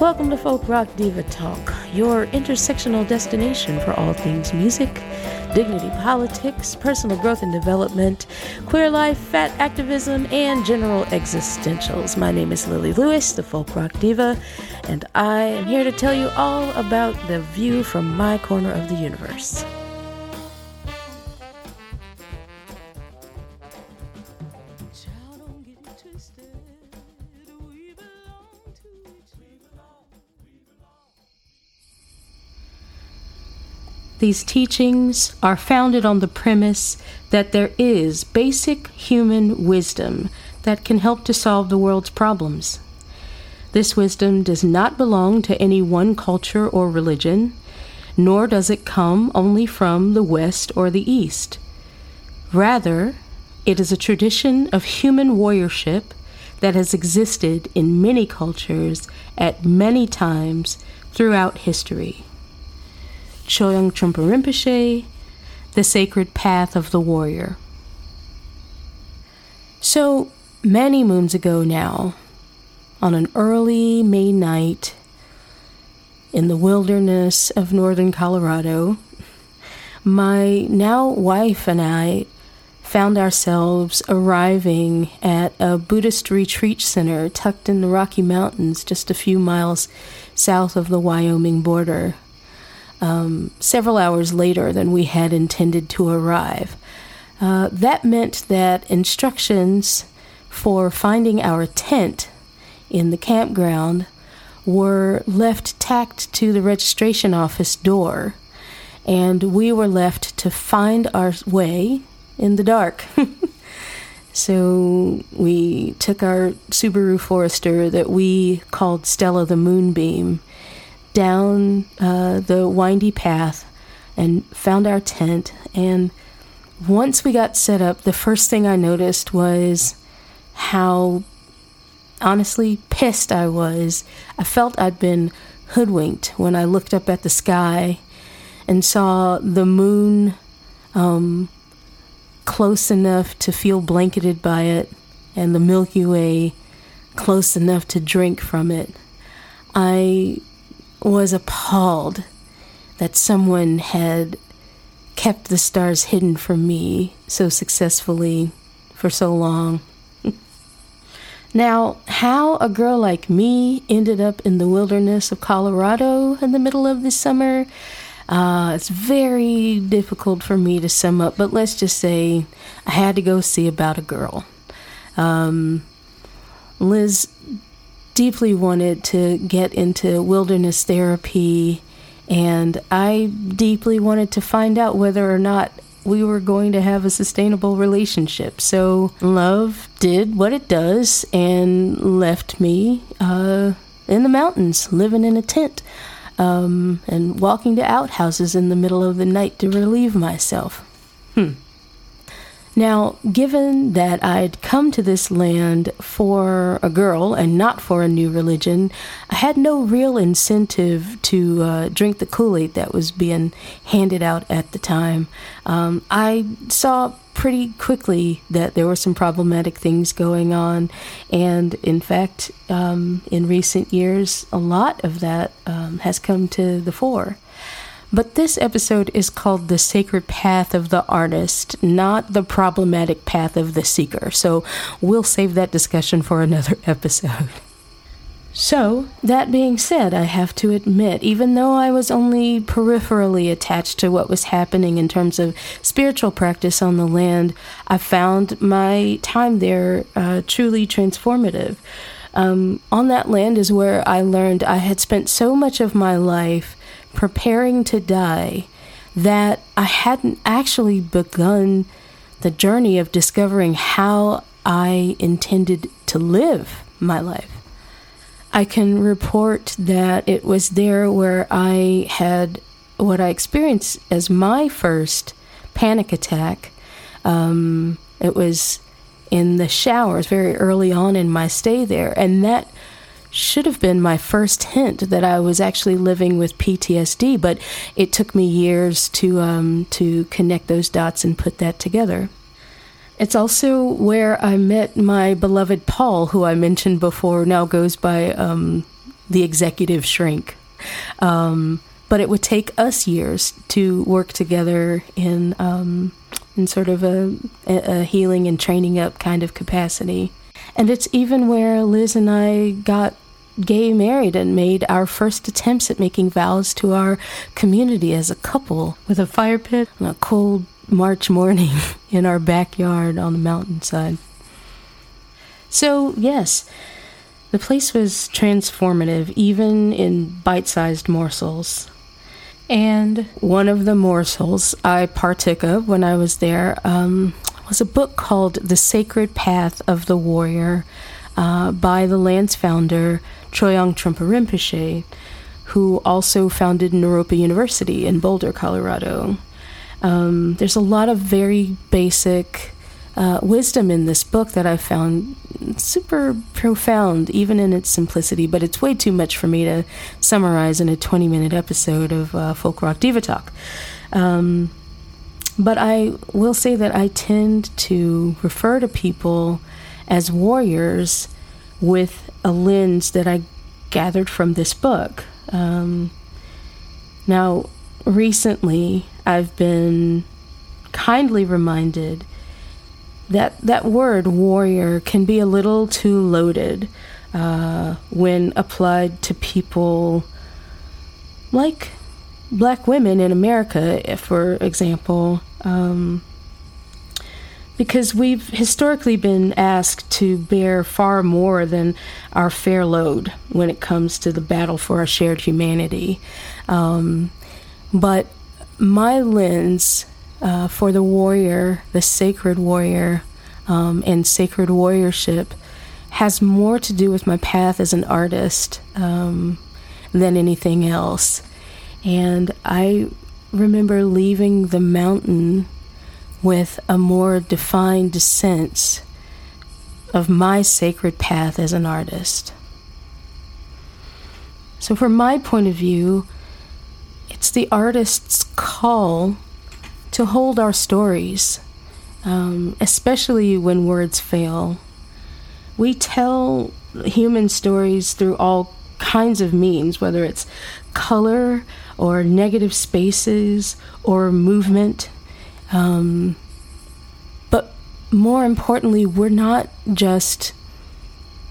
Welcome to Folk Rock Diva Talk, your intersectional destination for all things music, dignity politics, personal growth and development, queer life, fat activism, and general existentials. My name is Lily Lewis, the Folk Rock Diva, and I am here to tell you all about the view from my corner of the universe. These teachings are founded on the premise that there is basic human wisdom that can help to solve the world's problems. This wisdom does not belong to any one culture or religion, nor does it come only from the West or the East. Rather, it is a tradition of human warriorship that has existed in many cultures at many times throughout history. Chogyam Trungpa Rinpoche, The Sacred Path of the Warrior. So, many moons ago now, on an early May night in the wilderness of northern Colorado, my now wife and I found ourselves arriving at a Buddhist retreat center tucked in the Rocky Mountains just a few miles south of the Wyoming border um, several hours later than we had intended to arrive. Uh, that meant that instructions for finding our tent in the campground were left tacked to the registration office door, and we were left to find our way in the dark. so we took our Subaru Forester that we called Stella the Moonbeam down uh, the windy path and found our tent. And once we got set up, the first thing I noticed was how honestly pissed I was. I felt I'd been hoodwinked when I looked up at the sky and saw the moon um, close enough to feel blanketed by it and the Milky Way close enough to drink from it. I was appalled that someone had kept the stars hidden from me so successfully for so long. now, how a girl like me ended up in the wilderness of Colorado in the middle of the summer, uh, it's very difficult for me to sum up, but let's just say I had to go see about a girl. Um, Liz deeply wanted to get into wilderness therapy, and I deeply wanted to find out whether or not we were going to have a sustainable relationship. So love did what it does and left me uh, in the mountains, living in a tent, um, and walking to outhouses in the middle of the night to relieve myself. Hmm. Now, given that I'd come to this land for a girl and not for a new religion, I had no real incentive to uh, drink the Kool Aid that was being handed out at the time. Um, I saw pretty quickly that there were some problematic things going on, and in fact, um, in recent years, a lot of that um, has come to the fore. But this episode is called The Sacred Path of the Artist, not the problematic path of the seeker. So we'll save that discussion for another episode. So, that being said, I have to admit, even though I was only peripherally attached to what was happening in terms of spiritual practice on the land, I found my time there uh, truly transformative. Um, on that land is where I learned I had spent so much of my life preparing to die that I hadn't actually begun the journey of discovering how I intended to live my life. I can report that it was there where I had what I experienced as my first panic attack. Um, it was in the showers very early on in my stay there, and that should have been my first hint that I was actually living with PTSD, but it took me years to um, to connect those dots and put that together. It's also where I met my beloved Paul, who I mentioned before, now goes by um, the executive shrink. Um, but it would take us years to work together in um, in sort of a, a healing and training up kind of capacity. And it's even where Liz and I got gay married and made our first attempts at making vows to our community as a couple with a fire pit on a cold March morning in our backyard on the mountainside. So, yes, the place was transformative, even in bite sized morsels. And one of the morsels I partook of when I was there um, was a book called The Sacred Path of the Warrior uh, by the land's founder, Chogyam Trungpa Rinpoche, who also founded Naropa University in Boulder, Colorado. Um, there's a lot of very basic uh, wisdom in this book that I found super profound, even in its simplicity, but it's way too much for me to summarize in a 20 minute episode of uh, Folk Rock Diva Talk. Um, but I will say that I tend to refer to people as warriors with a lens that I gathered from this book. Um, now, recently, I've been kindly reminded that that word warrior can be a little too loaded uh, when applied to people like black women in America, for example, um, because we've historically been asked to bear far more than our fair load when it comes to the battle for our shared humanity. Um, but my lens uh, for the warrior, the sacred warrior, um, and sacred warriorship has more to do with my path as an artist um, than anything else. And I remember leaving the mountain with a more defined sense of my sacred path as an artist. So, from my point of view, it's the artist's call to hold our stories, um, especially when words fail. We tell human stories through all kinds of means, whether it's color or negative spaces or movement. Um, but more importantly, we're not just,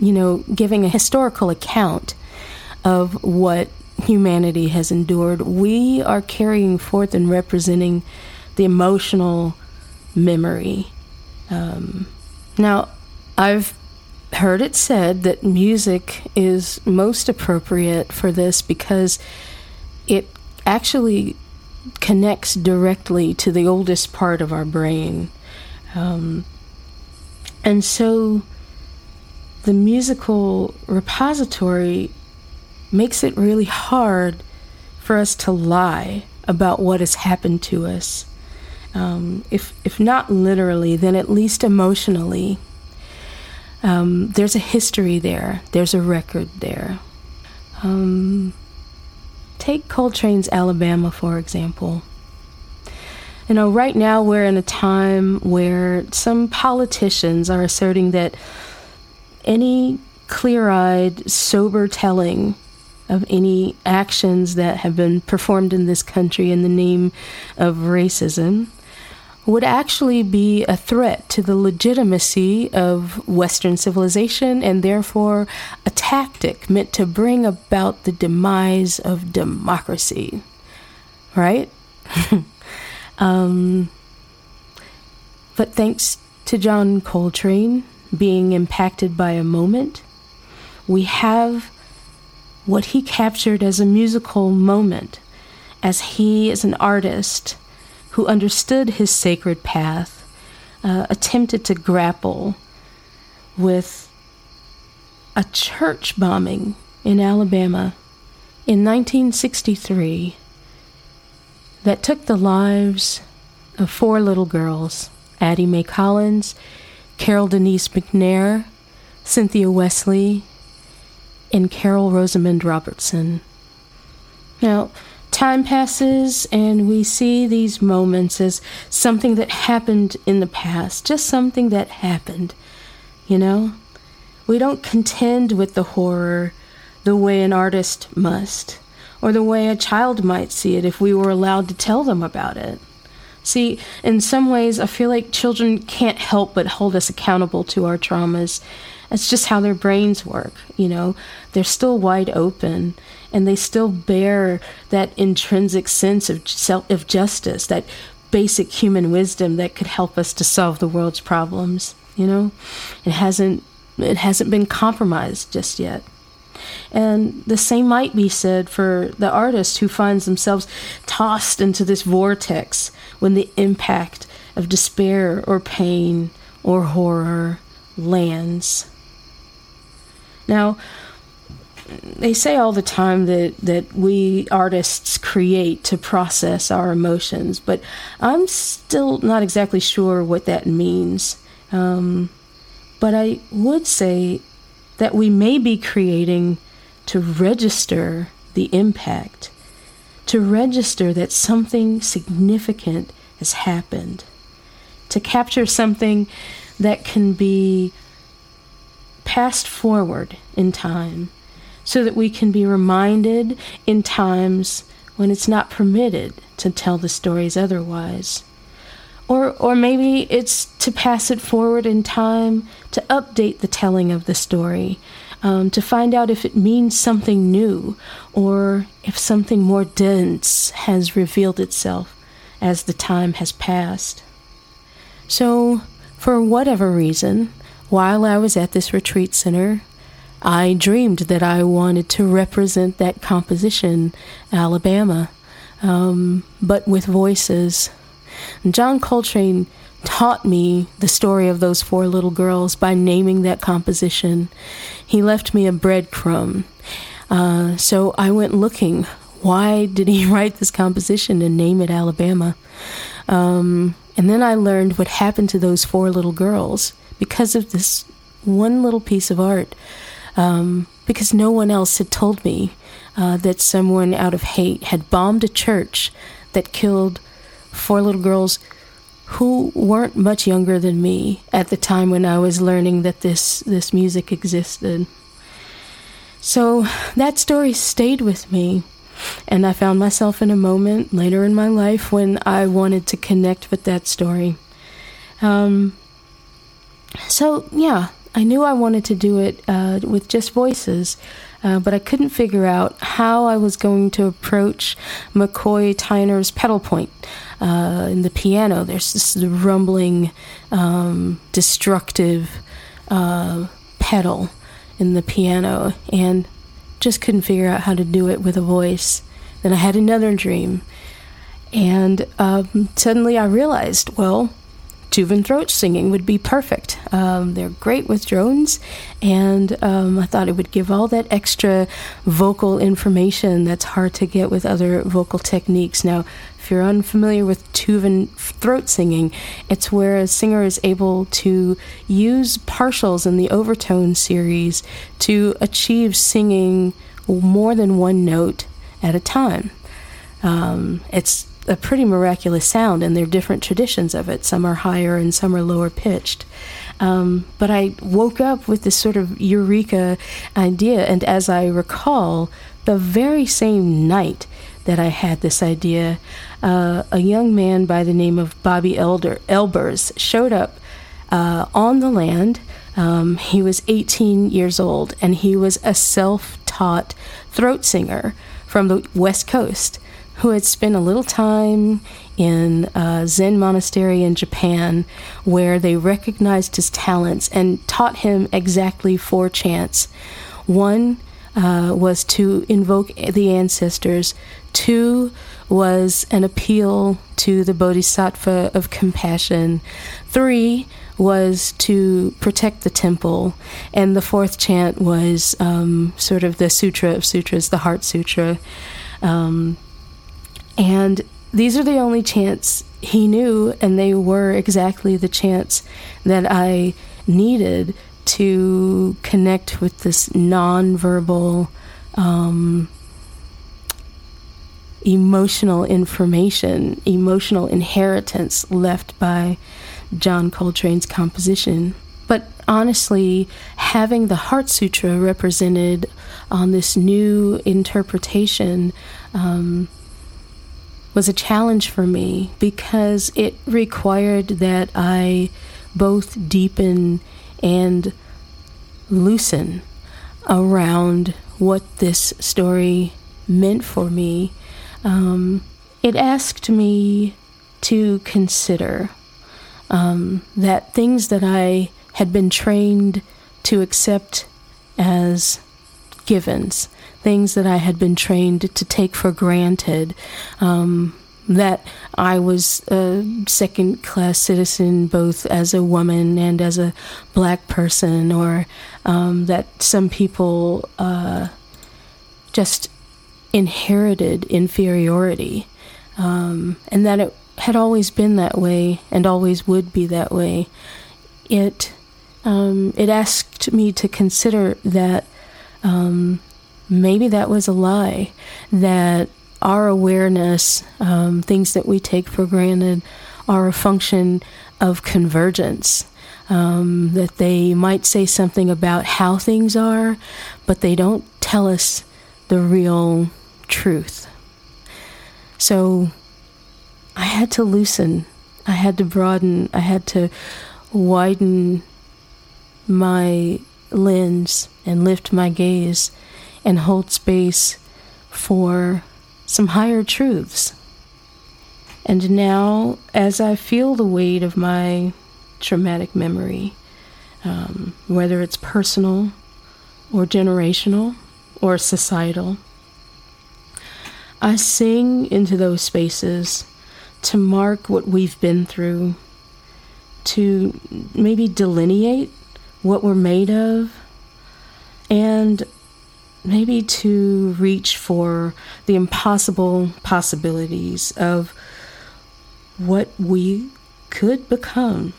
you know, giving a historical account of what humanity has endured. We are carrying forth and representing the emotional memory. Um, now, I've heard it said that music is most appropriate for this because actually connects directly to the oldest part of our brain. Um, and so the musical repository makes it really hard for us to lie about what has happened to us. Um, if, if not literally, then at least emotionally. Um, there's a history there, there's a record there. Um, take Coltrane's Alabama, for example. You know, right now we're in a time where some politicians are asserting that any clear eyed, sober telling of any actions that have been performed in this country in the name of racism would actually be a threat to the legitimacy of Western civilization and therefore a tactic meant to bring about the demise of democracy. Right? um, but thanks to John Coltrane being impacted by a moment, we have what he captured as a musical moment, as he, as an artist who understood his sacred path, uh, attempted to grapple with a church bombing in Alabama in 1963 that took the lives of four little girls Addie Mae Collins, Carol Denise McNair, Cynthia Wesley, and Carol Rosamond Robertson. Now, time passes and we see these moments as something that happened in the past, just something that happened, you know? We don't contend with the horror the way an artist must, or the way a child might see it if we were allowed to tell them about it. See, in some ways, I feel like children can't help but hold us accountable to our traumas. It's just how their brains work, you know. They're still wide open and they still bear that intrinsic sense of self of justice, that basic human wisdom that could help us to solve the world's problems, you know. It hasn't it hasn't been compromised just yet. And the same might be said for the artist who finds themselves tossed into this vortex when the impact of despair or pain or horror lands. Now, they say all the time that, that we artists create to process our emotions, but I'm still not exactly sure what that means. Um, but I would say that we may be creating to register the impact, to register that something significant has happened, to capture something that can be passed forward in time so that we can be reminded in times when it's not permitted to tell the stories otherwise. Or, or maybe it's to pass it forward in time to update the telling of the story, um, to find out if it means something new or if something more dense has revealed itself as the time has passed. So, for whatever reason, while I was at this retreat center, I dreamed that I wanted to represent that composition, Alabama, um, but with voices. John Coltrane taught me the story of those four little girls by naming that composition. He left me a breadcrumb. Uh, so I went looking. Why did he write this composition and name it Alabama? Um, and then I learned what happened to those four little girls because of this one little piece of art um, because no one else had told me uh, that someone out of hate had bombed a church that killed four little girls who weren't much younger than me at the time when I was learning that this this music existed. So that story stayed with me. And I found myself in a moment later in my life when I wanted to connect with that story. Um, so, yeah, I knew I wanted to do it uh, with just voices, uh, but I couldn't figure out how I was going to approach McCoy Tyner's pedal point uh, in the piano. There's this rumbling, um, destructive uh, pedal in the piano, and just couldn't figure out how to do it with a voice. Then I had another dream, and um, suddenly I realized, well, Tuvan throat singing would be perfect. Um, they're great with drones, and um, I thought it would give all that extra vocal information that's hard to get with other vocal techniques. Now, if you're unfamiliar with Tuvan throat singing, it's where a singer is able to use partials in the overtone series to achieve singing more than one note at a time. Um, it's a pretty miraculous sound, and there are different traditions of it. Some are higher and some are lower pitched. Um, but I woke up with this sort of eureka idea, and as I recall, the very same night that I had this idea, uh, a young man by the name of Bobby Elder Elbers showed up uh, on the land. Um, he was 18 years old, and he was a self-taught throat singer from the West Coast who had spent a little time in a Zen monastery in Japan where they recognized his talents and taught him exactly four chants. One uh, was to invoke the ancestors, two was an appeal to the bodhisattva of compassion, three was to protect the temple, and the fourth chant was um, sort of the Sutra of Sutras, the Heart Sutra. Um, and these are the only chants he knew, and they were exactly the chants that I needed to connect with this nonverbal, um, emotional information, emotional inheritance left by John Coltrane's composition. But honestly, having the Heart Sutra represented on this new interpretation um, was a challenge for me because it required that I both deepen and loosen around what this story meant for me. Um, it asked me to consider um, that things that I had been trained to accept as givens, things that I had been trained to take for granted, um, that I was a second class citizen both as a woman and as a black person, or um, that some people uh, just inherited inferiority, um, and that it had always been that way and always would be that way. It um, it asked me to consider that um, maybe that was a lie, that our awareness, um, things that we take for granted, are a function of convergence. Um, that they might say something about how things are, but they don't tell us the real truth. So I had to loosen, I had to broaden, I had to widen my lens and lift my gaze and hold space for some higher truths. And now, as I feel the weight of my traumatic memory, um, whether it's personal or generational or societal, I sing into those spaces to mark what we've been through, to maybe delineate what we're made of, and maybe to reach for the impossible possibilities of what we could become.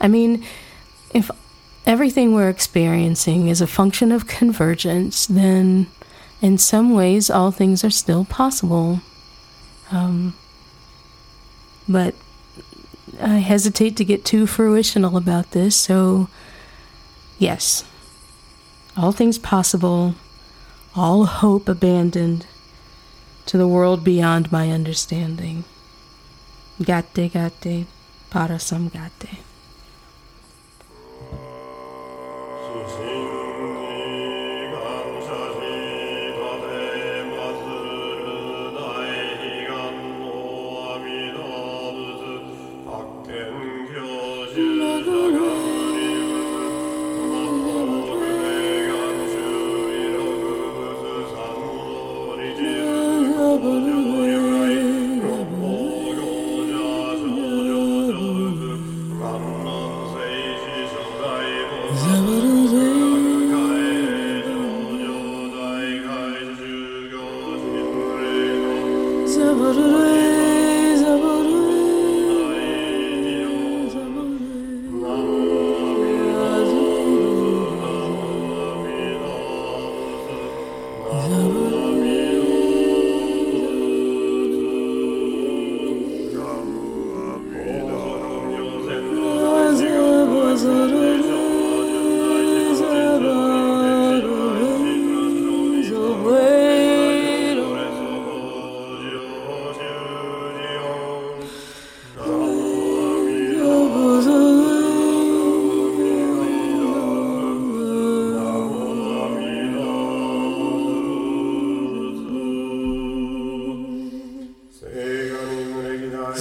I mean, if everything we're experiencing is a function of convergence, then in some ways all things are still possible. Um, but I hesitate to get too fruitional about this, so yes, all things possible, all hope abandoned to the world beyond my understanding. Gatte gate, parasam gate. do do do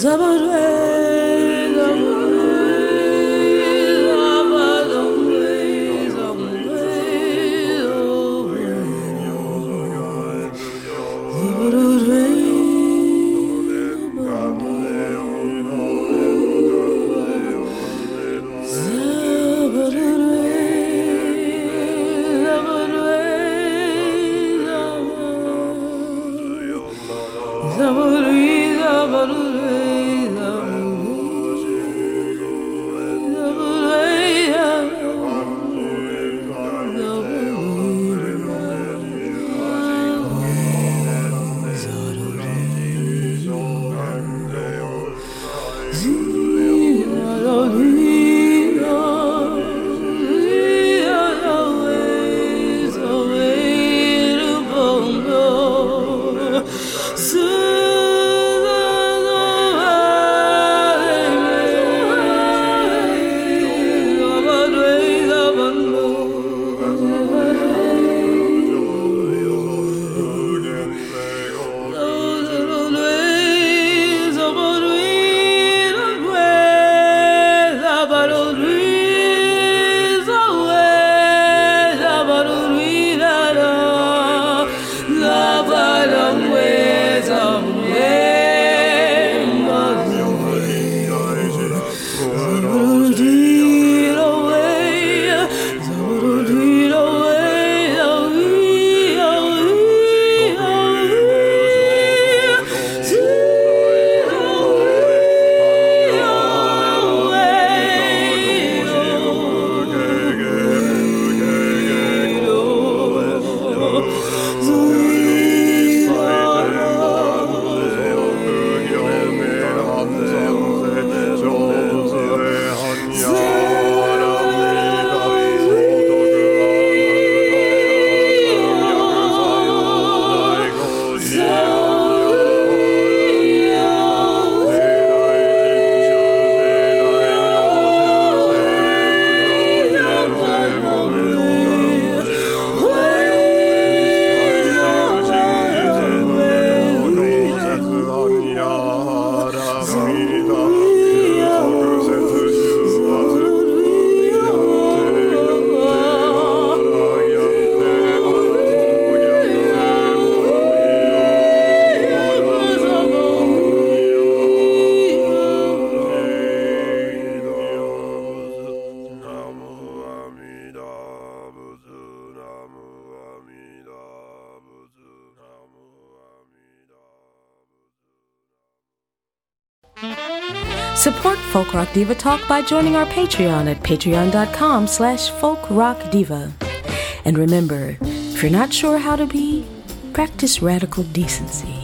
zaborę. Folk Rock Diva Talk by joining our Patreon at patreon.com slash folkrockdiva. And remember, if you're not sure how to be, practice radical decency.